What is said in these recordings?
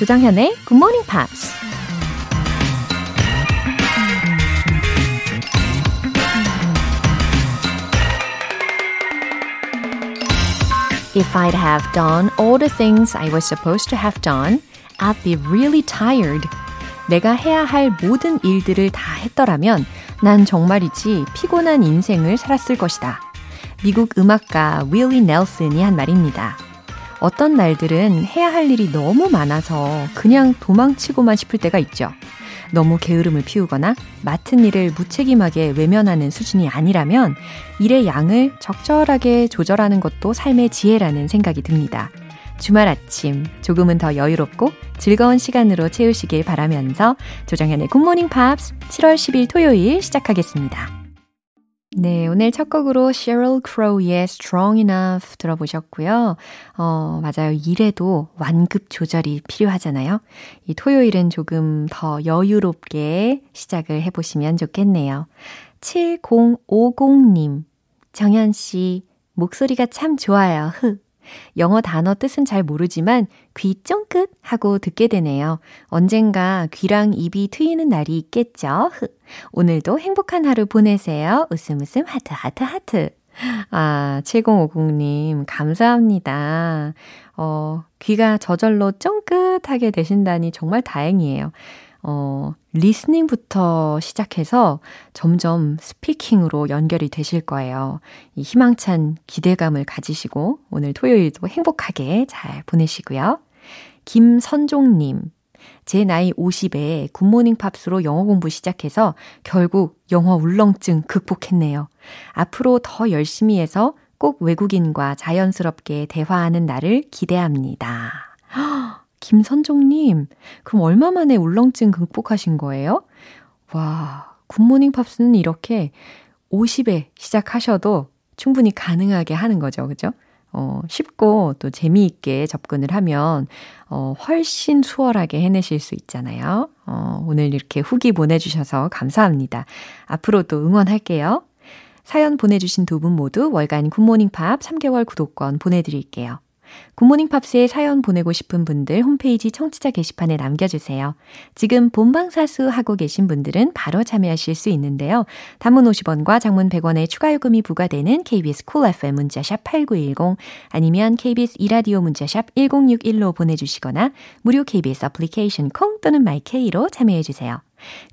조장현의 Good Morning Pops. If I'd have done all the things I was supposed to have done, I'd be really tired. 내가 해야 할 모든 일들을 다 했더라면 난 정말이지 피곤한 인생을 살았을 것이다. 미국 음악가 윌리 넬슨이 한 말입니다. 어떤 날들은 해야 할 일이 너무 많아서 그냥 도망치고만 싶을 때가 있죠. 너무 게으름을 피우거나 맡은 일을 무책임하게 외면하는 수준이 아니라면 일의 양을 적절하게 조절하는 것도 삶의 지혜라는 생각이 듭니다. 주말 아침 조금은 더 여유롭고 즐거운 시간으로 채우시길 바라면서 조정현의 굿모닝 팝스 7월 10일 토요일 시작하겠습니다. 네, 오늘 첫 곡으로 Sheryl Crow의 Strong Enough 들어보셨고요. 어, 맞아요. 일에도 완급 조절이 필요하잖아요. 이 토요일은 조금 더 여유롭게 시작을 해보시면 좋겠네요. 7050님, 정현씨, 목소리가 참 좋아요. 흐. 영어 단어 뜻은 잘 모르지만 귀 쫑긋 하고 듣게 되네요. 언젠가 귀랑 입이 트이는 날이 있겠죠. 오늘도 행복한 하루 보내세요. 웃음 웃음 하트 하트 하트. 아, 7050님, 감사합니다. 어, 귀가 저절로 쫑긋하게 되신다니 정말 다행이에요. 어, 리스닝부터 시작해서 점점 스피킹으로 연결이 되실 거예요. 이 희망찬 기대감을 가지시고 오늘 토요일도 행복하게 잘 보내시고요. 김선종님, 제 나이 50에 굿모닝 팝스로 영어 공부 시작해서 결국 영어 울렁증 극복했네요. 앞으로 더 열심히 해서 꼭 외국인과 자연스럽게 대화하는 날을 기대합니다. 김선종님, 그럼 얼마 만에 울렁증 극복하신 거예요? 와, 굿모닝 팝스는 이렇게 50에 시작하셔도 충분히 가능하게 하는 거죠. 그죠? 어, 쉽고 또 재미있게 접근을 하면, 어, 훨씬 수월하게 해내실 수 있잖아요. 어, 오늘 이렇게 후기 보내주셔서 감사합니다. 앞으로도 응원할게요. 사연 보내주신 두 분 모두 월간 굿모닝 팝스 3개월 구독권 보내드릴게요. 굿모닝 팝스에 사연 보내고 싶은 분들 홈페이지 청취자 게시판에 남겨주세요. 지금 본방사수 하고 계신 분들은 바로 참여하실 수 있는데요. 단문 50원과 장문 100원의 추가 요금이 부과되는 KBS Cool FM 문자샵 8910 아니면 KBS 2라디오 문자샵 1061로 보내주시거나 무료 KBS 애플리케이션 콩 또는 my K로 참여해주세요.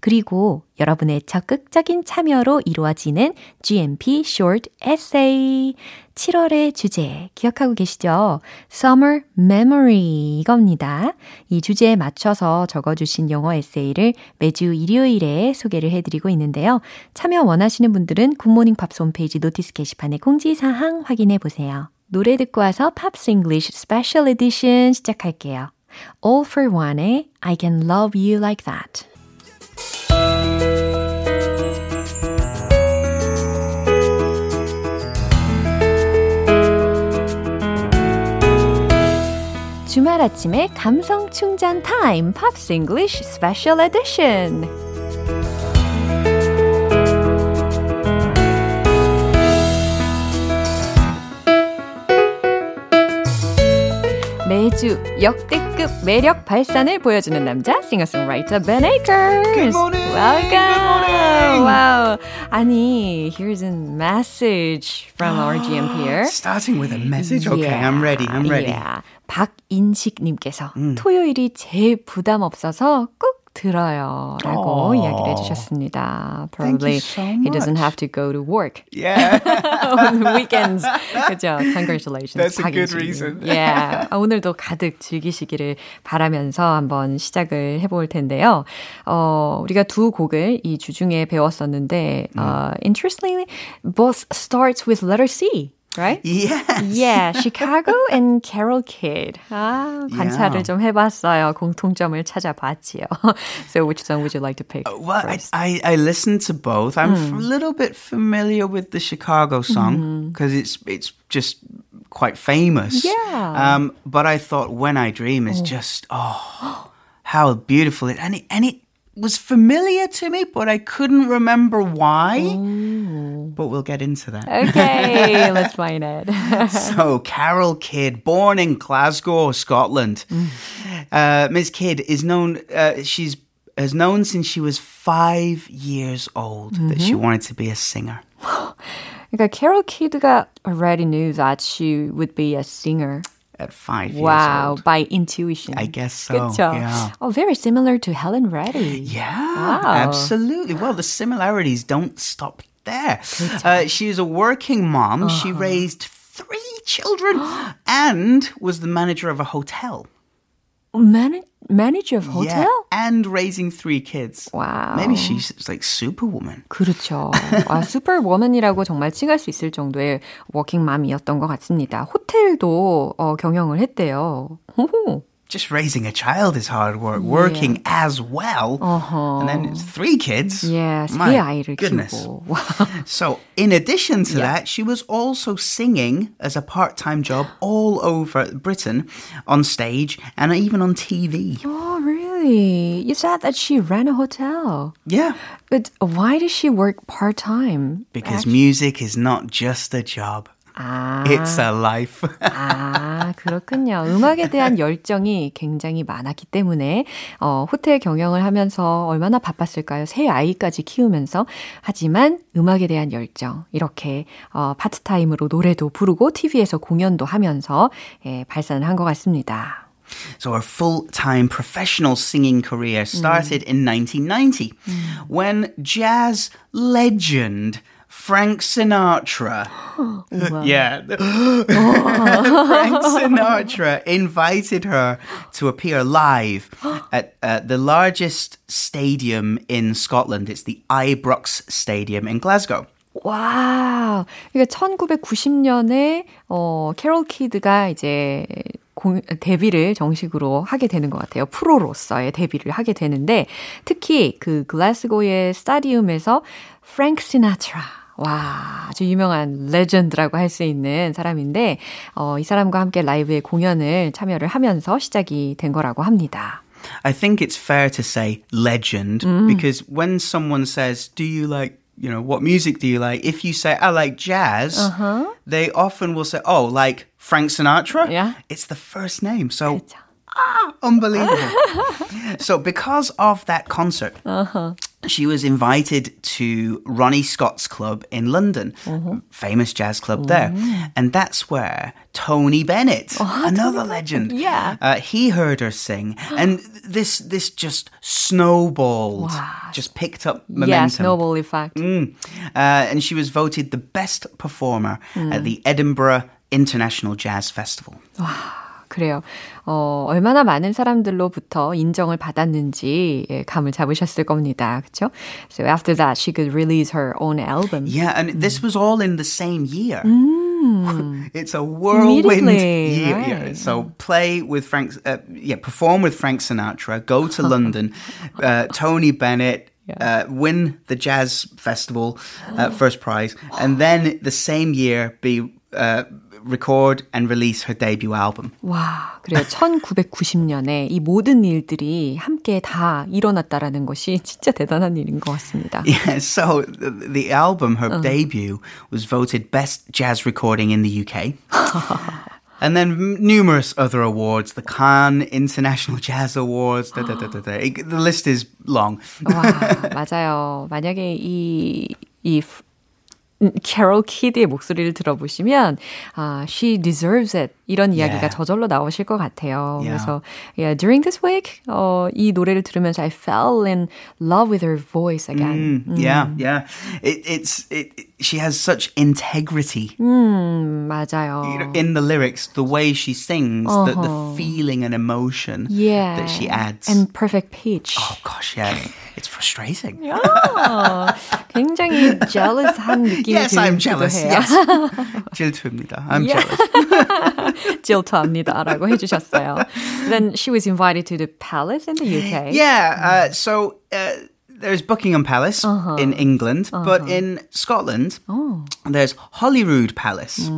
그리고 여러분의 적극적인 참여로 이루어지는 GMP Short Essay. 7월의 주제 기억하고 계시죠? Summer Memory 이겁니다. 이 주제에 맞춰서 적어주신 영어 에세이를 매주 일요일에 소개를 해드리고 있는데요. 참여 원하시는 분들은 굿모닝 팝스 홈페이지 notice 게시판에 공지사항 확인해 보세요. 노래 듣고 와서 Pops English Special Edition 시작할게요. All for One의 I Can Love You Like That. 주말 아침에 감성 충전 타임 팝스 잉글리쉬 스페셜 에디션 매주 역대급 매력 발산을 보여주는 남자 싱어송라이터 Ben Akers. Good morning. Welcome. Good morning. Wow. 아니, here's a message from our GM here. Starting with a message. Okay, I'm ready. I'm ready. Yeah. 박인식님께서 음. 토요일이 제일 부담 없어서 꼭 들어요. 라고 Aww. 이야기를 해주셨습니다. Probably so he doesn't have to go to work Yeah. on weekends. 그죠? Congratulations. That's a good reason. Yeah. 아, 오늘도 가득 즐기시기를 바라면서 한번 시작을 해볼 텐데요. 어, 우리가 두 곡을 이 주중에 배웠었는데, uh, interestingly, both starts with letter C. Right? yes. Yeah, Chicago and Carol Kid. 아, 관찰을 Yeah. 좀 해봤어요. 공통점을 찾아봤지요. so which song would you like to pick Well, I, first? I, I listened to both. I'm f- a little bit familiar with the Chicago song because it's it's just quite famous. Yeah. Um, but I thought "When I Dream" is just oh, how beautiful it and it and it was familiar to me, but I couldn't remember why. But we'll get into that. Okay, let's find it. so, Carol Kidd, born in Glasgow, Scotland. Uh, Ms. Kidd is known, uh, she's has known since she was five years old that she wanted to be a singer. 그러니까 캐롤 키드가 already knew that she would be a singer. At five years Wow, by intuition. I guess so. 그쵸? Yeah. Oh, very similar to Helen Reddy. Yeah, Wow. absolutely. Well, the similarities don't stop there. Uh, she is a working mom. She Uh-huh. raised three children and was the manager of a hotel. Man- manager of hotel? Yeah, and raising three kids. Wow. Maybe she's like superwoman. 그렇죠. 아, 슈퍼워먼이라고 정말 칭할 수 있을 정도의 워킹맘이었던 것 같습니다. 호텔도 어, 경영을 했대요. 호호. just raising a child is hard work. Working as well, uh-huh. and then three kids. Yes, my goodness. so, in addition to yeah. that, she was also singing as a part-time job all over Britain, on stage and even on TV. Oh, really? You said that she ran a hotel. Yeah. But why does she work part-time? Because Actually? music is not just a job. 아, it's a life. 아, 그렇군요. 음악에 대한 열정이 굉장히 많았기 때문에, 어, 호텔 경영을 하면서 얼마나 바빴을까요? 새 아이까지 키우면서. 하지만 음악에 대한 열정, 이렇게, 어, 파트타임으로 노래도 부르고, TV에서 공연도 하면서, 예, 발산을 한 것 같습니다. So her full-time professional singing career started in 1990 when jazz legend Frank Sinatra yeah Frank Sinatra invited her to appear live at uh, the largest stadium in Scotland it's the Ibrox Stadium in Glasgow 와, 이게 1990년에 어 캐롤 키드가 이제 공, 데뷔를 정식으로 하게 되는 것 같아요. 프로로서의 데뷔를 하게 되는데 특히 그 글라스고의 스타디움에서 프랭크 시나트라 와, 아주 유명한 레전드라고 할 수 있는 사람인데, 어, 이 사람과 함께 라이브의 공연을 참여를 하면서 시작이 된 거라고 합니다. I think it's fair to say legend because when someone says, Do you like, you know, what music do you like? If you say, I like jazz, they often will say, Oh, like Frank Sinatra? Yeah. It's the first name. So, ah, unbelievable. so, because of that concert, she was invited to Ronnie Scott's club in London, famous jazz club there. And that's where Tony Bennett, another legend, Yeah. uh, he heard her sing, and this this just snowballed, just picked up momentum. Yeah, snowball effect. Mm. Uh, and she was voted the best performer at the Edinburgh International Jazz Festival. 그래요. 어, 얼마나 많은 사람들로부터 인정을 받았는지 예, 감을 잡으셨을 겁니다. 그렇죠? So after that, she could release her own album. Yeah, and this was all in the same year. it's a whirlwind Immediately, year. Yeah. right. So play with Frank, uh, yeah, perform with Frank Sinatra, go to London, uh, Tony Bennett. Uh, win the jazz festival uh, first prize, and then the same year be uh, record and release her debut album. 와, 그래요. 1990년에 이 모든 일들이 함께 다 일어났다라는 것이 진짜 대단한 일인 것 같습니다. Yeah, so the, the album, her debut, was voted best jazz recording in the UK. and then m- numerous other awards, the Cannes International Jazz Awards. Da, da, da, da, da. It- the list is long. 와, 맞아요. 만약에 이, 이 캐롤 키드의 목소리를 들어보시면 아, she deserves it 이런 이야기가 Yeah. 저절로 나오실 것 같아요. Yeah. 그래서 yeah, during this week 어, 이 노래를 들으면서 I fell in love with her voice again. Mm, Yeah, yeah. It, it's it, she has such integrity 음, 맞아요. you know, in the lyrics, the way she sings, the, the Uh-huh. feeling and emotion yeah. that she adds. And perfect pitch. oh gosh, yeah, it's frustrating. 아, 굉장히 jealous한 느낌이 Yes, I'm 들기도 jealous. 해요. Yes, 질투입니다. I'm Yeah. jealous. 질투합니다라고 해주셨어요. Then she was invited to the palace in the UK. Yeah. Uh, so uh, there's Buckingham Palace in England, but in Scotland, there's Holyrood Palace,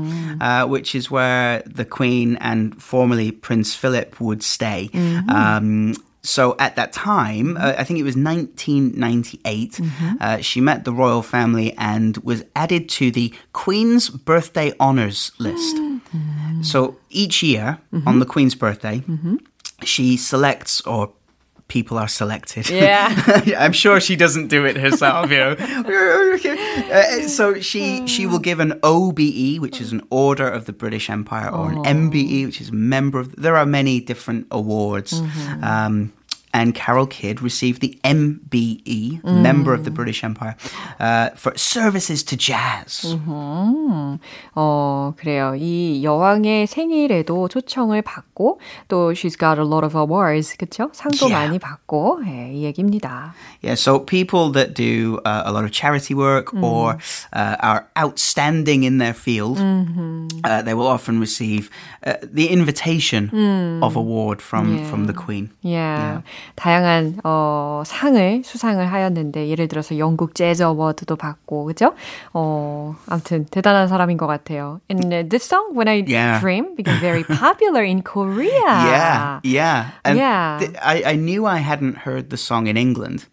uh, which is where the Queen and formerly Prince Philip would stay. Um, so at that time, uh, I think it was 1998, mm-hmm. uh, she met the royal family and was added to the Queen's Birthday Honours list. Mm-hmm. So each year mm-hmm. on the Queen's birthday, mm-hmm. she selects or people are selected. Yeah. I'm sure she doesn't do it herself, you know. uh, so she she will give an OBE, which is an Order of the British Empire, or an MBE, which is a member of. There are many different awards. Mm-hmm. Um, and Carol Kidd received the MBE, mm. Member of the British Empire, uh, for services to jazz. Mm-hmm. 어, 그래요. 이 여왕의 생일에도 초청을 받고 또 she's got a lot of awards, 그렇죠? 상도 yeah. 많이 받고 예, 이 얘기입니다. Yeah, so people that do uh, a lot of charity work mm. or uh, are outstanding in their field, mm-hmm. Uh, they will often receive uh, the invitation mm. of award from yeah. from the Queen. Yeah. yeah. 다양한 어, 상을 수상을 하였는데 예를 들어서 영국 재즈 어워드도 받고 그죠? 어, 아무튼 대단한 사람인 것 같아요. And this song When I yeah. Dream became very popular in Korea. Yeah, yeah, and yeah. Th- I, I knew I hadn't heard the song in England.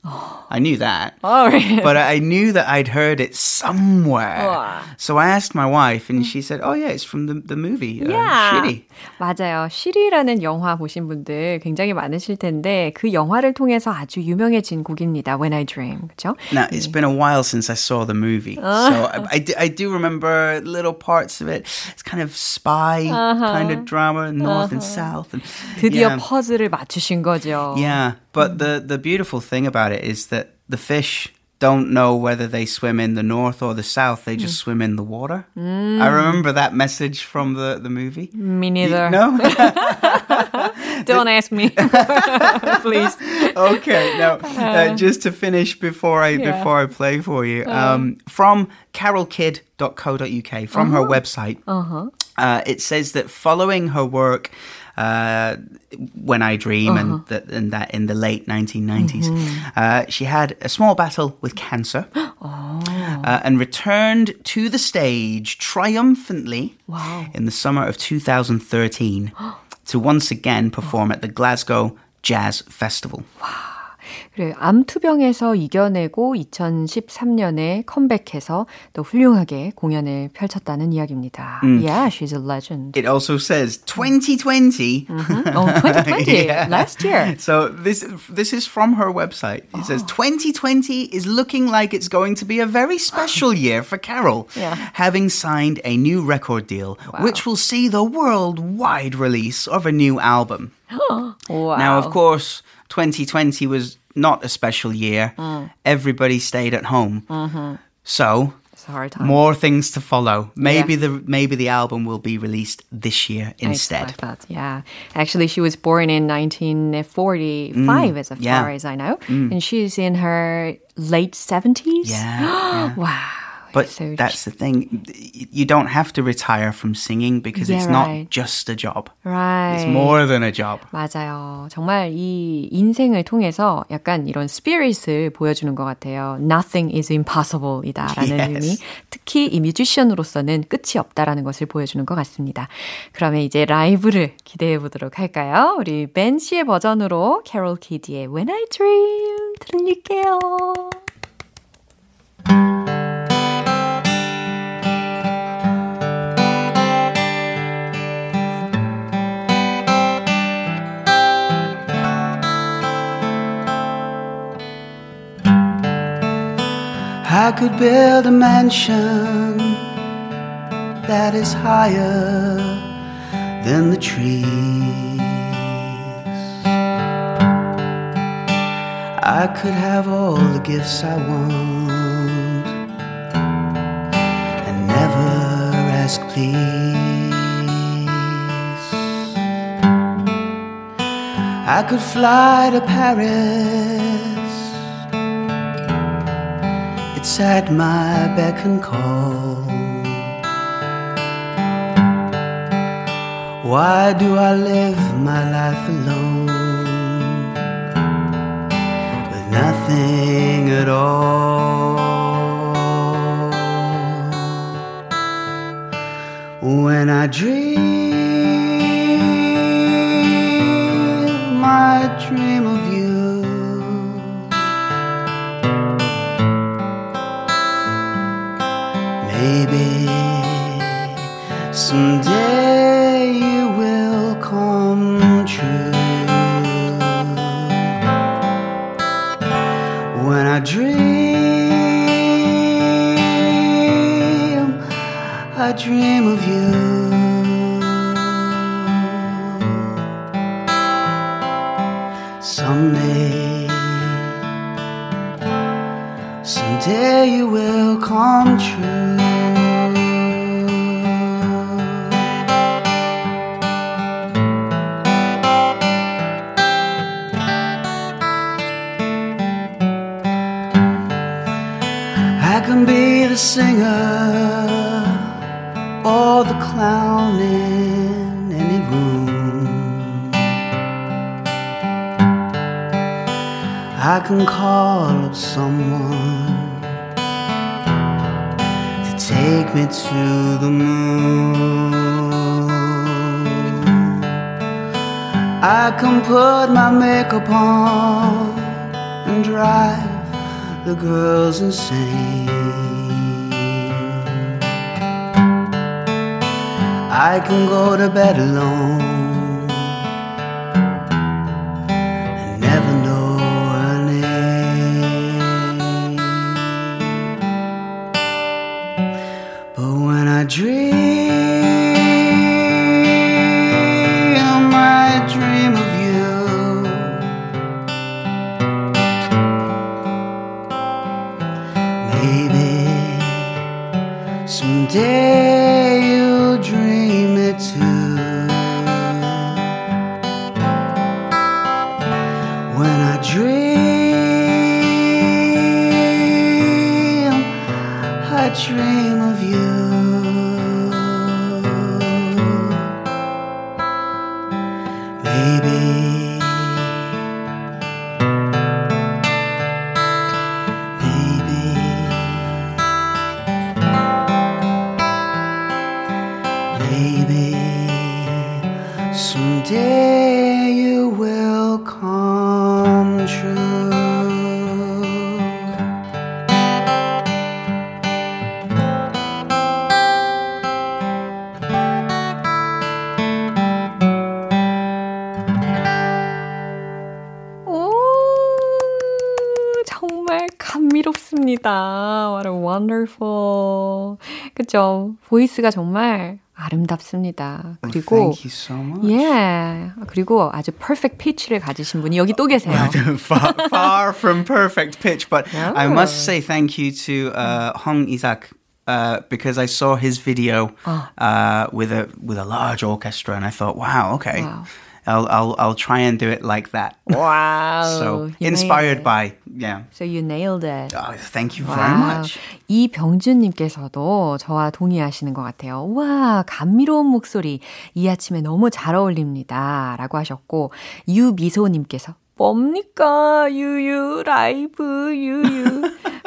I knew that. Oh, really? But I knew that I'd heard it somewhere. So I asked my wife, and she said, "Oh yeah, it's from the the movie uh, yeah. Shitty." 맞아요. 시리라는 영화 보신 분들 굉장히 많으실 텐데 그 영화를 통해서 아주 유명해진 곡입니다. When I Dream. 그렇죠? Now, it's been a while since I saw the movie. So I, I, do, I do remember little parts of it. It's kind of spy uh-huh. kind of drama, north uh-huh. and south. And, 드디어 yeah. 퍼즐을 맞추신 거죠. Yeah, but the the beautiful thing about it is that the fish don't know whether they swim in the north or the south. They just mm. swim in the water. Mm. I remember that message from the, the movie. Me neither. You, no? don't ask me, please. Okay, now uh, just to finish before I yeah. before I play for you, uh. um, from carolkidd.co.uk, from uh-huh. her website, uh-huh. uh, it says that following her work uh, When I Dream uh-huh. and, that, and that in the late 1990s. Mm-hmm. Uh, she had a small battle with cancer oh. uh, and returned to the stage triumphantly wow. in the summer of 2013 to once again perform at the Glasgow Jazz Festival. Wow. 그래 암투병에서 이겨내고 2013년에 컴백해서 또 훌륭하게 공연을 펼쳤다는 이야기입니다. Mm. Yeah, she's a legend. It also says 2020. Mm-hmm. Oh, 2020, yeah. last year. So this this is from her website. It oh. says 2020 is looking like it's going to be a very special year for Carol, yeah. having signed a new record deal, wow. which will see the worldwide release of a new album. wow. Now, of course, 2020 was not a special year. Mm. Everybody stayed at home. Mm-hmm. So more things to follow. Maybe yeah. the maybe the album will be released this year instead. That, yeah. Actually, she was born in 1945, mm, as far yeah. as I know, mm. and she's in her late 70s. Yeah. yeah. wow. But so that's the thing. You don't have to retire from singing because yeah, it's right. not just a job. Right. It's more than a job. 맞아요. 정말 이 인생을 통해서 약간 이런 spirit을 보여주는 것 같아요. Nothing is impossible이다라는 yes. 의미. 특히 이 뮤지션으로서는 끝이 없다라는 것을 보여주는 것 같습니다. 그러면 이제 라이브를 기대해 보도록 할까요? 우리 벤 씨의 버전으로 캐롤 키디의 When I Dream 들을게요. I could build a mansion that is higher than the trees. I could have all the gifts I want and never ask please. I could fly to Paris it's at my beck and call. Why do I live my life alone with nothing at all? When I dream, I dream of someday you will come true. When I dream, I dream of you. Someday, someday you will come true. Can call up someone to take me to the moon. I can put my makeup on and drive the girls insane. I can go to bed alone wonderful. 그죠? 보이스가 정말 아름답습니다. 그리고 Thank you so much. 예. 그리고 아주 perfect pitch를 가지신 분이 여기 또 계세요. far, far from perfect pitch, but I must Oh. say thank you to uh, Hong Isaac uh, because I saw his video uh, with a with a large orchestra, and I thought, wow, okay, Wow. I'll I'll I'll try and do it like that. 와우. so inspired by yeah. So you nailed it. Oh, thank you very Wow. much. 이병준님께서도 저와 동의하시는 것 같아요. 와, 감미로운 목소리. 이 아침에 너무 잘 어울립니다. 라고 하셨고, 유미소님께서, 뭡니까? 유유, 라이브, 유유.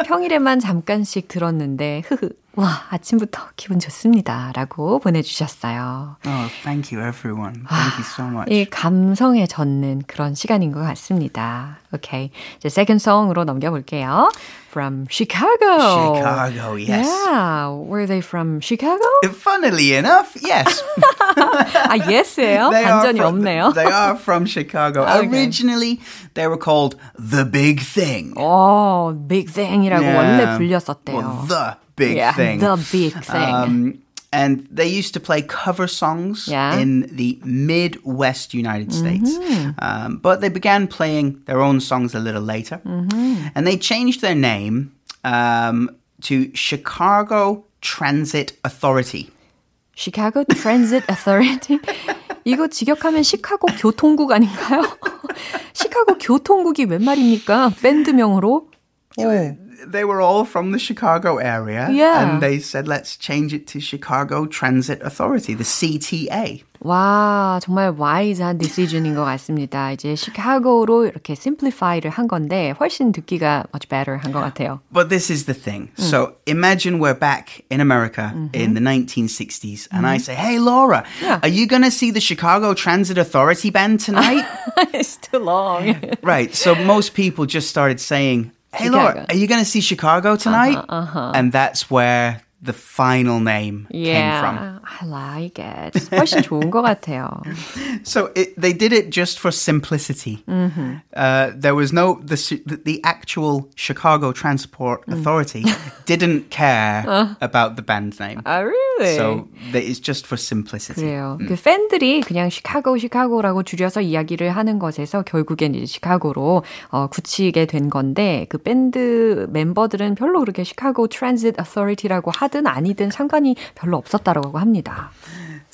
평일에만 잠깐씩 들었는데, 흐흐. 와, 아침부터 기분 좋습니다. 라고 보내주셨어요. Oh, thank you, everyone. Thank you so much. 이 감성에 젖는 그런 시간인 것 같습니다. 오케이. 이제 second song으로 넘겨볼게요. From Chicago. Chicago, yes. Yeah. Were they from Chicago? Funnily enough, yes. 아, yes예요? They are 반전이 from- 없네요. They are from Chicago. Okay. Originally, they were called The Big Thing. 어, big thing 이라고 Yeah. 원래 불렸었대요. Well, the big Yeah, thing. the big thing. Um, and they used to play cover songs Yeah. in the Midwest United States. Mm-hmm. Um, but they began playing their own songs a little later. Mm-hmm. And they changed their name um, to Chicago Transit Authority. Chicago Transit Authority. 이거 직역하면 시카고 교통국 아닌가요? 시카고 교통국이 웬 말입니까? 밴드명으로? 오. They were all from the Chicago area. Yeah. And they said, let's change it to Chicago Transit Authority, the CTA. 와, 정말 wise한 decision인 것 같습니다. 이제 시카고로 이렇게 simplify를 한 건데 훨씬 듣기가 much better 한 것 같아요. But this is the thing. So imagine we're back in America in the 1960s, and I say, Hey, Laura, Yeah. are you going to see the Chicago Transit Authority band tonight? It's too long. right. So most people just started saying, Hey, Chicago. Laura, are you going to see Chicago tonight? Uh-huh, uh-huh. And that's where the final name yeah, came from. I like it. 훨씬 좋은 것 같아요. So it, they did it just for simplicity. Mm-hmm. Uh, there was no the the actual Chicago Transport Authority didn't care uh. about the band name. Oh, really? So it's just for simplicity. 그래요. 음. 그 팬들이 그냥 시카고 시카고라고 줄여서 이야기를 하는 것에서 결국엔 이제 시카고로 어, 굳히게 된 건데 그 밴드 멤버들은 별로 그렇게 시카고 트랜짓 어서리티라고 하 든 아니든 상관이 별로 없었다라고 합니다.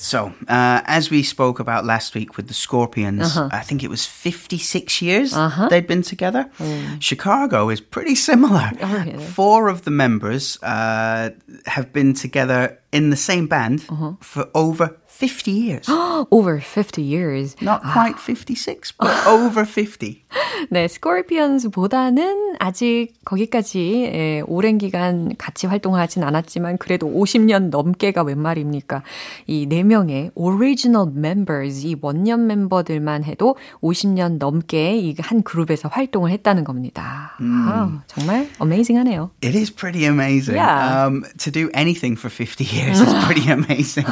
So, uh, as we spoke about last week with the Scorpions, uh-huh. I think it was 56 years uh-huh. they'd been together. Mm. Chicago is pretty similar. Oh, really? Four of the members uh, have been together in the same band uh-huh. for over 50 years. over 50 years. Not quite 56, but over 50. 네, 스콜피언스보다는 아직 거기까지 예, 오랜 기간 같이 활동하진 않았지만 그래도 50년 넘게가 웬 말입니까? 이 네 명의 original members, 이 원년 멤버들만 해도 50년 넘게 이 한 그룹에서 활동을 했다는 겁니다. 음. 아, 정말 amazing하네요. It is pretty amazing. Yeah. Um, to do anything for 50 years is pretty amazing.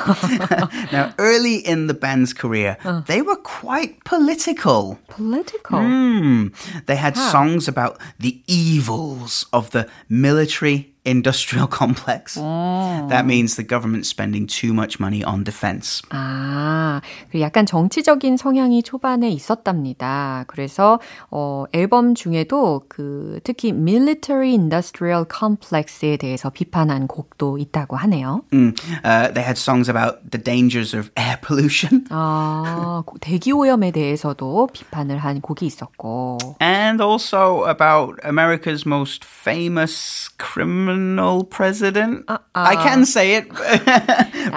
Now, early in the band's career, uh. they were quite political. Political? Mm. Hmm. They had songs about the evils of the military industrial complex. 오. That means the government spending too much money on defense. 아, 약간 정치적인 성향이 초반에 있었답니다. 그래서 어, 앨범 중에도 그 특히 military industrial complex에 대해서 비판한 곡도 있다고 하네요. Mm, uh, they had songs about the dangers of air pollution. 아, 대기 오염에 대해서도 비판을 한 곡이 있었고. And also about America's most famous criminal criminal president. Uh-uh. I can say it.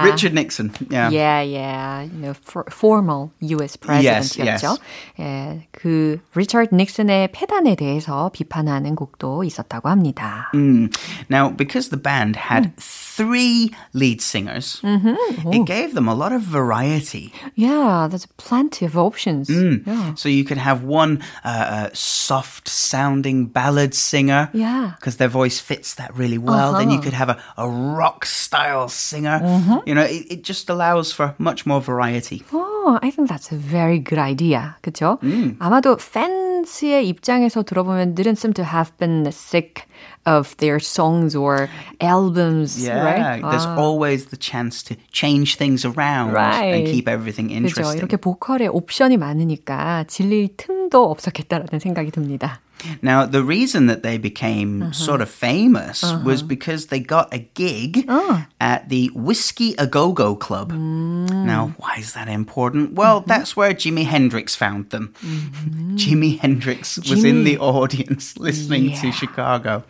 Richard Nixon. Yeah. Yeah, yeah. You know, for, formal US president이었죠. Yes, yes. 예, 그 리처드 닉슨의 폐단에 대해서 비판하는 곡도 있었다고 합니다. Mm. Now, because the band had mm. three lead singers, mm-hmm. it gave them a lot of variety. Yeah, there's plenty of options. Mm. Yeah. So you could have one uh, uh, soft sounding ballad singer. Yeah. Because their voice fits that really well. Uh-huh. Then you could have a, a rock style singer. Mm-hmm. You know, it, it, just allows for much more variety. Oh, I think that's a very good idea. 그죠? Mm. 아마도 팬스의 입장에서 들어보면 didn't seem to have been sick of their songs or albums, yeah, right? There's 아. always the chance to change things around right. and keep everything interesting. 그렇죠. 이렇게 보컬에 옵션이 많으니까 질릴 틈도 없었겠다라는 생각이 듭니다. Now, the reason that they became uh-huh. sort of famous uh-huh. was because they got a gig oh. at the Whiskey A Go Go Club. Mm. Now, why is that important? Well, mm-hmm. that's where Jimi Hendrix found them. Mm-hmm. Jimi Hendrix was Jimmy. in the audience listening yeah. to Chicago.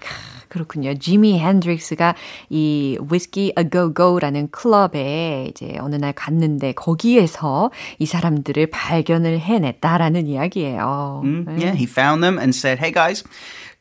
그렇군요. 지미 핸드릭스가 이 Whiskey A Go Go라는 클럽에 이제 어느 날 갔는데 거기에서 이 사람들을 발견을 해냈다라는 이야기예요. Mm, yeah, he found them and said, "Hey guys."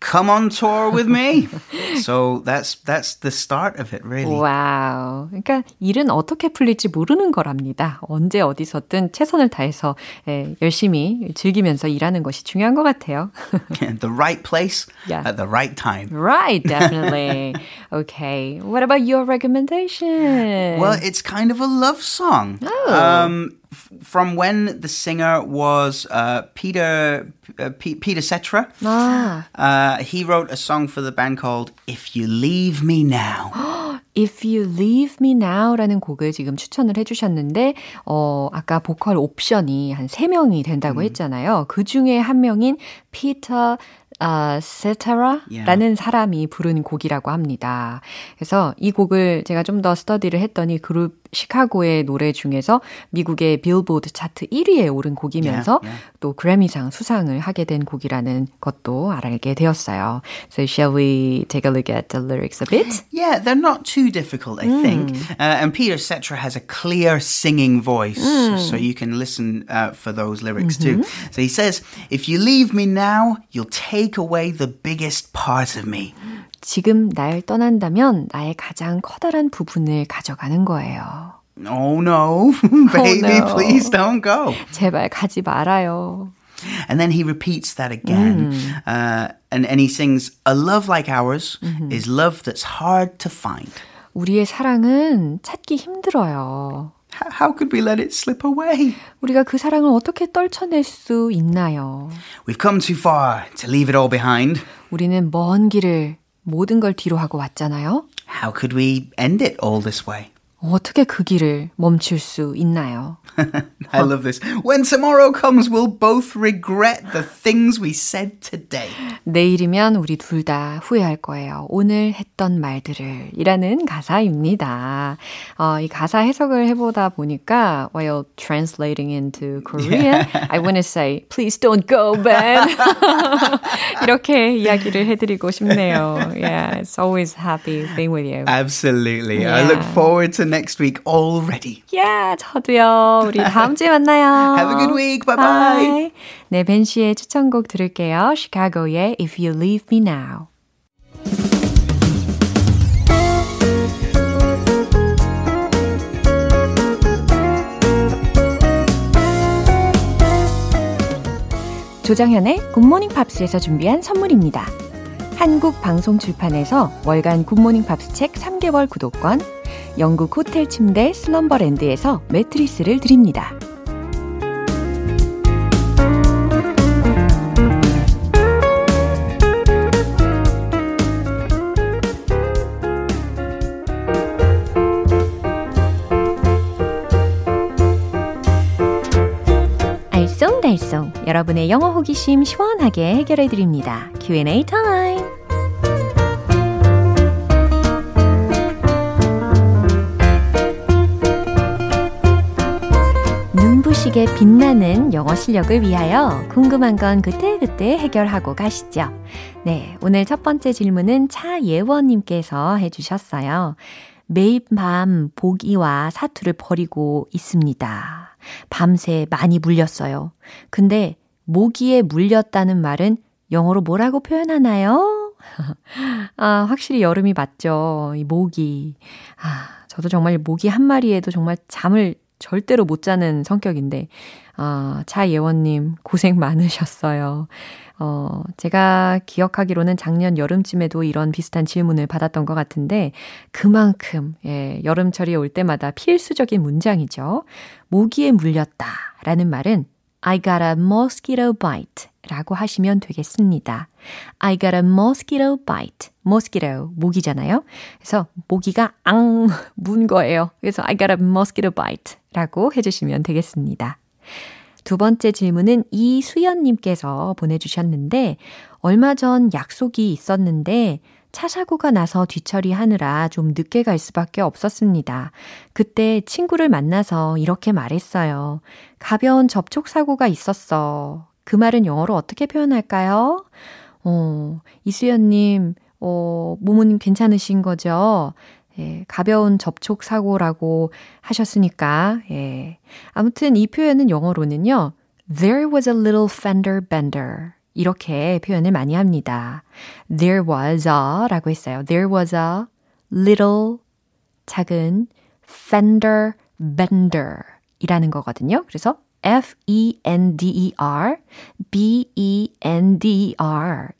come on tour with me. so that's that's the start of it really. 와우. 그러니까 일은 어떻게 풀릴지 모르는 거랍니다. 언제 어디서든 최선을 다해서 예, 열심히 즐기면서 일하는 것이 중요한 것 같아요. the right place yeah. at the right time. Right, definitely. okay. What about your recommendation? Well, it's kind of a love song. Oh. Um, from when the singer was uh, Peter uh, P- Peter Cetera. Ah. Uh, he wrote a song for the band called "If You Leave Me Now." If You Leave Me Now라는 곡을 지금 추천을 해주셨는데, 어, 아까 보컬 옵션이 한 3명이 된다고 음. 했잖아요. 그 중에 한 명인 피터 아, 세타라라는 yeah. 사람이 부른 곡이라고 합니다. 그래서 이 곡을 제가 좀 더 스터디를 했더니 그룹 시카고의 노래 중에서 미국의 빌보드 차트 1위에 오른 곡이면서 yeah, yeah. 또 그래미상 수상을 하게 된 곡이라는 것도 알게 되었어요. So shall we take a look at the lyrics a bit? Yeah, they're not too difficult, I mm. think. Uh, and Peter Cetera has a clear singing voice, mm. so you can listen uh, for those lyrics mm-hmm. too. So he says, "If you leave me now, you'll take away the biggest part of me." 지금 날 떠난다면 나의 가장 커다란 부분을 가져가는 거예요. Oh no, baby, oh no. please don't go. 제발 가지 말아요. And then he repeats that again. Mm. Uh, and, and he sings, A love like ours mm-hmm. is love that's hard to find. 우리의 사랑은 찾기 힘들어요. How could we let it slip away? 우리가 그 사랑을 어떻게 떨쳐낼 수 있나요? We've come too far to leave it all behind. 우리는 먼 길을 모든 걸 뒤로 하고 왔잖아요. How could we end it all this way? 어떻게 그 길을 멈출 수 있나요? I love this. When tomorrow comes, we'll both regret the things we said today. 내일이면 우리 둘 다 후회할 거예요. 오늘 했던 말들을 이라는 가사입니다. 어, 이 가사 해석을 해보다 보니까 while translating into Korean, I want to say, please don't go, Ben. 이렇게 이야기를 해드리고 싶네요. Yeah, it's always happy being with you. Absolutely. Yeah. I look forward to next week already. Yeah, 저도요. 우리 다음 주에 만나요. Have a good week. Bye bye. bye. 네, 벤 씨의 추천곡 들을게요. 시카고의 If You Leave Me Now. 조장현의 굿모닝 팝스에서 준비한 선물입니다. 한국 방송 출판에서 월간 굿모닝 팝스 책 3개월 구독권, 영국 호텔 침대 슬럼버랜드에서 매트리스를 드립니다. 알쏭달쏭 여러분의 영어 호기심 시원하게 해결해 드립니다. Q&A 타임. 눈부시게 빛나는 영어 실력을 위하여 궁금한 건 그때그때 해결하고 가시죠. 네, 오늘 첫 번째 질문은 차예원님께서 해주셨어요. 매일 밤 보기와 사투를 버리고 있습니다. 밤새 많이 물렸어요. 근데 모기에 물렸다는 말은 영어로 뭐라고 표현하나요? 아, 확실히 여름이 맞죠. 이 모기. 아, 저도 정말 모기 한 마리에도 정말 잠을 절대로 못 자는 성격인데, 아, 차예원님 고생 많으셨어요. 어, 제가 기억하기로는 작년 여름쯤에도 이런 비슷한 질문을 받았던 것 같은데, 그만큼, 예, 여름철이 올 때마다 필수적인 문장이죠. 모기에 물렸다 라는 말은 I got a mosquito bite 라고 하시면 되겠습니다. I got a mosquito bite. mosquito, 모기잖아요. 그래서 모기가 앙, 문 거예요. 그래서 I got a mosquito bite 라고 해주시면 되겠습니다. 두 번째 질문은 이수연님께서 보내주셨는데, 얼마 전 약속이 있었는데, 차 사고가 나서 뒤처리하느라 좀 늦게 갈 수밖에 없었습니다. 그때 친구를 만나서 이렇게 말했어요. 가벼운 접촉사고가 있었어. 그 말은 영어로 어떻게 표현할까요? 어, 이수연님, 어, 몸은 괜찮으신 거죠? 예, 가벼운 접촉 사고라고 하셨으니까, 예. 아무튼 이 표현은 영어로는요, there was a little fender bender. 이렇게 표현을 많이 합니다. There was a 라고 했어요. There was a little 작은 fender bender 이라는 거거든요. 그래서 F-E-N-D-E-R, B-E-N-D-E-R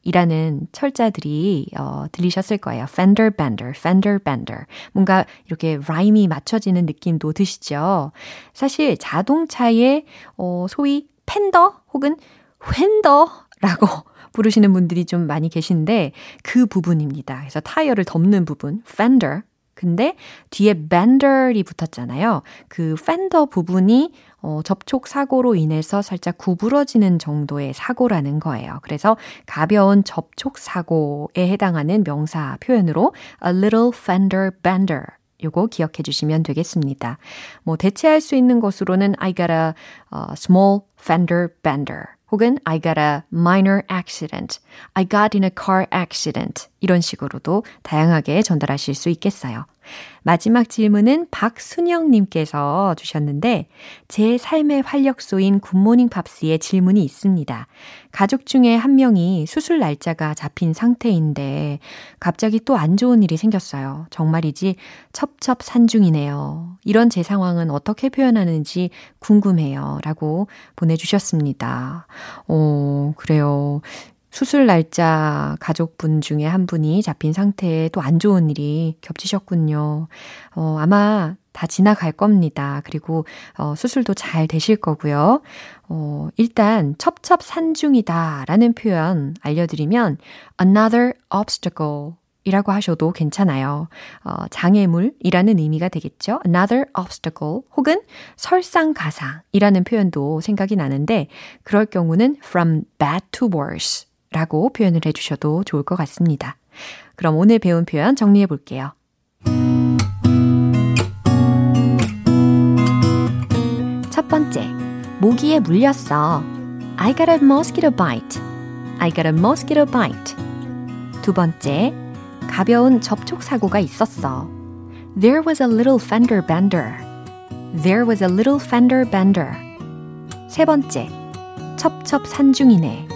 이라는 철자들이 어, 들리셨을 거예요. fender bender, fender bender. 뭔가 이렇게 라임이 맞춰지는 느낌도 드시죠? 사실 자동차의 어, 소위 팬더 혹은 휀더라고 부르시는 분들이 좀 많이 계신데 그 부분입니다. 그래서 타이어를 덮는 부분, fender. 근데 뒤에 bender이 붙었잖아요. 그 fender 부분이 어, 접촉 사고로 인해서 살짝 구부러지는 정도의 사고라는 거예요. 그래서 가벼운 접촉 사고에 해당하는 명사 표현으로 a little fender bender 요거 기억해 주시면 되겠습니다. 뭐 대체할 수 있는 것으로는 I got a, a small fender bender 혹은 I got a minor accident, I got in a car accident 이런 식으로도 다양하게 전달하실 수 있겠어요. 마지막 질문은 박순영님께서 주셨는데, 제 삶의 활력소인 굿모닝 팝스에 질문이 있습니다. 가족 중에 한 명이 수술 날짜가 잡힌 상태인데, 갑자기 또 안 좋은 일이 생겼어요. 정말이지 첩첩산중이네요. 이런 제 상황은 어떻게 표현하는지 궁금해요. 라고 보내주셨습니다. 어, 그래요. 수술 날짜 가족분 중에 한 분이 잡힌 상태에 또 안 좋은 일이 겹치셨군요. 어, 아마 다 지나갈 겁니다. 그리고 어, 수술도 잘 되실 거고요. 어, 일단 첩첩산중이다 라는 표현 알려드리면 another obstacle 이라고 하셔도 괜찮아요. 어, 장애물이라는 의미가 되겠죠. another obstacle 혹은 설상가상이라는 표현도 생각이 나는데 그럴 경우는 from bad to worse 라고 표현을 해주셔도 좋을 것 같습니다. 그럼 오늘 배운 표현 정리해 볼게요. 첫 번째, 모기에 물렸어. I got a mosquito bite. I got a mosquito bite. 두 번째, 가벼운 접촉 사고가 있었어. There was a little fender bender. There was a little fender bender. 세 번째, 첩첩산중이네.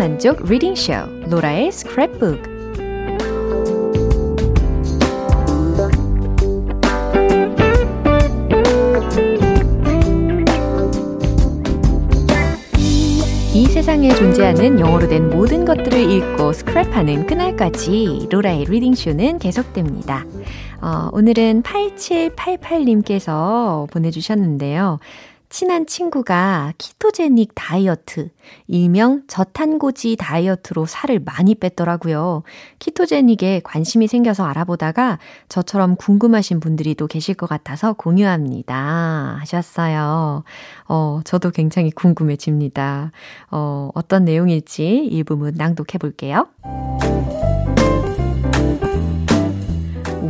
만족 reading 쇼 로라의 스크랩북 세상에 존재하는 영어로 된 모든 것들을 읽고 스크랩하는 그날까지 로라의 리딩쇼는 계속됩니다. 어, 오늘은 8788님께서 보내주셨는데요. 친한 친구가 키토제닉 다이어트, 일명 저탄고지 다이어트로 살을 많이 뺐더라고요. 키토제닉에 관심이 생겨서 알아보다가 저처럼 궁금하신 분들이 또 계실 것 같아서 공유합니다. 하셨어요. 어, 저도 굉장히 궁금해집니다. 어, 어떤 내용일지 일부분 낭독해 볼게요.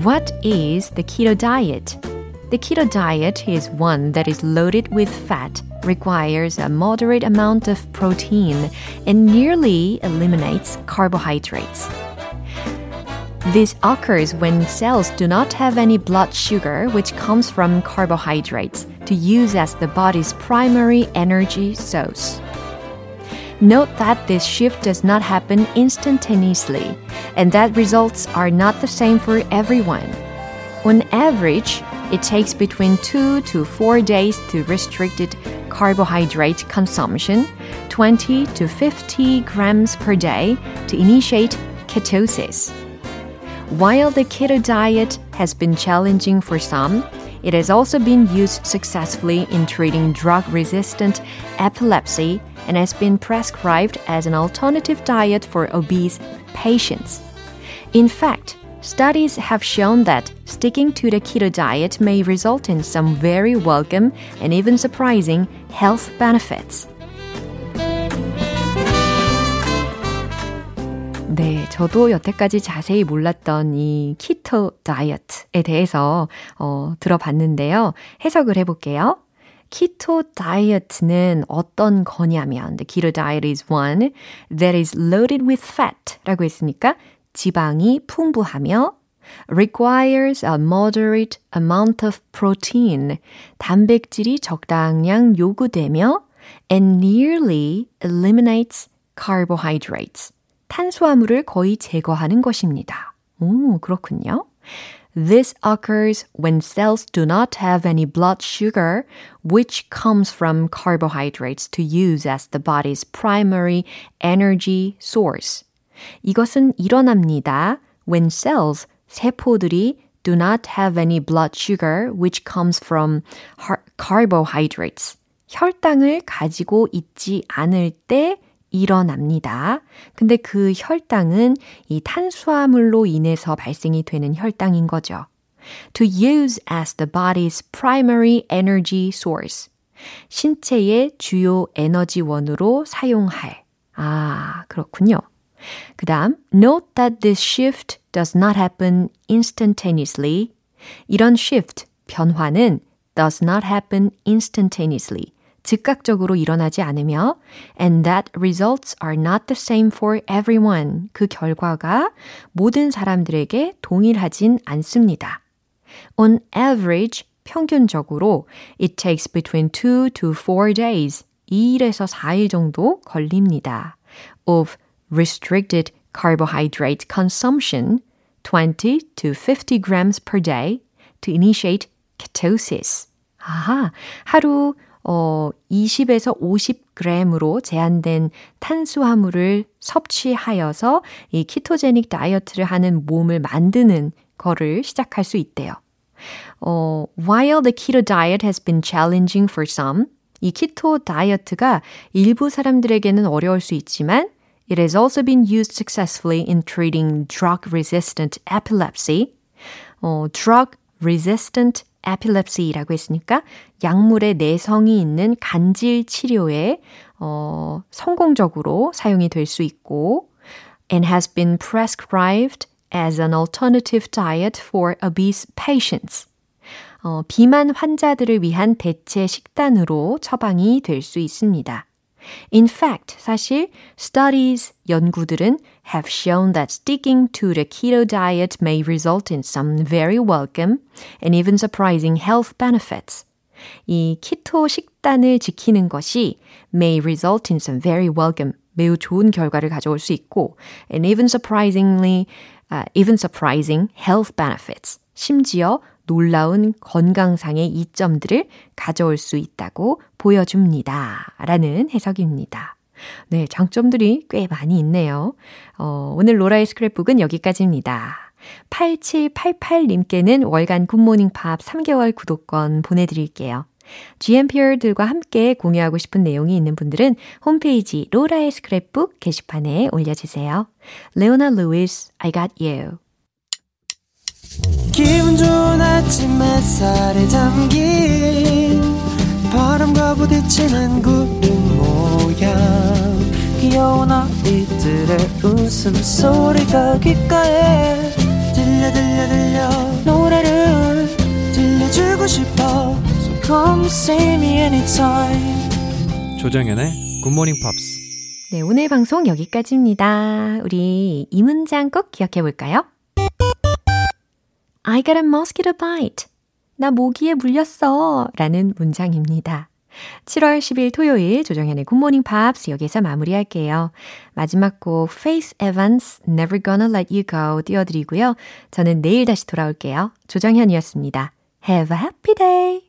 What is the keto diet? The keto diet is one that is loaded with fat, requires a moderate amount of protein, and nearly eliminates carbohydrates. This occurs when cells do not have any blood sugar, which comes from carbohydrates, to use as the body's primary energy source. Note that this shift does not happen instantaneously, and that results are not the same for everyone. On average, it takes between 2 to 4 days to restricted carbohydrate consumption, 20 to 50 grams per day to initiate ketosis. While the keto diet has been challenging for some, it has also been used successfully in treating drug resistant epilepsy and has been prescribed as an alternative diet for obese patients. In fact, Studies have shown that sticking to the keto diet may result in some very welcome and even surprising health benefits. 네, 저도 여태까지 자세히 몰랐던 이 키토 다이어트에 대해서 어, 들어봤는데요. 해석을 해볼게요. 키토 다이어트는 어떤 거냐면 the keto diet is one that is loaded with fat 라고 했으니까 지방이 풍부하며 requires a moderate amount of protein. 단백질이 적당량 요구되며 and nearly eliminates carbohydrates. 탄수화물을 거의 제거하는 것입니다. 오, 그렇군요. This occurs when cells do not have any blood sugar, which comes from carbohydrates to use as the body's primary energy source. 이것은 일어납니다. When cells, 세포들이 do not have any blood sugar which comes from carbohydrates. 혈당을 가지고 있지 않을 때 일어납니다. 근데 그 혈당은 이 탄수화물로 인해서 발생이 되는 혈당인 거죠. To use as the body's primary energy source. 신체의 주요 에너지원으로 사용할. 아, 그렇군요. 그 다음, note that this shift does not happen instantaneously. 이런 shift, 변화는 does not happen instantaneously. 즉각적으로 일어나지 않으며 and that results are not the same for everyone. 그 결과가 모든 사람들에게 동일하진 않습니다. On average, 평균적으로 it takes between 2 to 4 days, 2일에서 4일 정도 걸립니다. of restricted carbohydrate consumption 20 to 50 grams per day to initiate ketosis. 아하, 하루 어, 20에서 50g으로 제한된 탄수화물을 섭취하여서 이 키토제닉 다이어트를 하는 몸을 만드는 거를 시작할 수 있대요. 어, while the keto diet has been challenging for some, 이 키토 다이어트가 일부 사람들에게는 어려울 수 있지만 It has also been used successfully in treating drug-resistant epilepsy. 어, drug-resistant epilepsy라고 했으니까 약물의 내성이 있는 간질 치료에 어, 성공적으로 사용이 될 수 있고 and has been prescribed as an alternative diet for obese patients. 어, 비만 환자들을 위한 대체 식단으로 처방이 될 수 있습니다. In fact, 사실 studies, 연구들은 have shown that sticking to the keto diet may result in some very welcome and even surprising health benefits. 이 키토 식단을 지키는 것이 may result in some very welcome, 매우 좋은 결과를 가져올 수 있고 and even surprisingly, uh, even surprising health benefits. 심지어 놀라운 건강상의 이점들을 가져올 수 있다고 보여줍니다. 라는 해석입니다. 네, 장점들이 꽤 많이 있네요. 어, 오늘 로라의 스크랩북은 여기까지입니다. 8788님께는 월간 굿모닝 팝스 3개월 구독권 보내드릴게요. GMPer들과 함께 공유하고 싶은 내용이 있는 분들은 홈페이지 로라의 스크랩북 게시판에 올려주세요. 레오나 루이스, I got you. 기분 좋은 아침 햇살에 담긴 바람과 부딪히는 구름 모양. 귀여운 아이들의 웃음소리가 귓가에 들려 들려 들려. 노래를 들려주고 싶어. So come see me anytime. 조정연의 굿모닝 팝스 네, 오늘 방송 여기까지입니다. 우리 이 문장 꼭 기억해 볼까요? I got a mosquito bite. 나 모기에 물렸어. 라는 문장입니다. 7월 10일 토요일 조정현의 굿모닝 팝스 여기서 마무리할게요. 마지막 곡 Faith Evans Never Gonna Let You Go 띄워드리고요. 저는 내일 다시 돌아올게요. 조정현이었습니다. Have a happy day!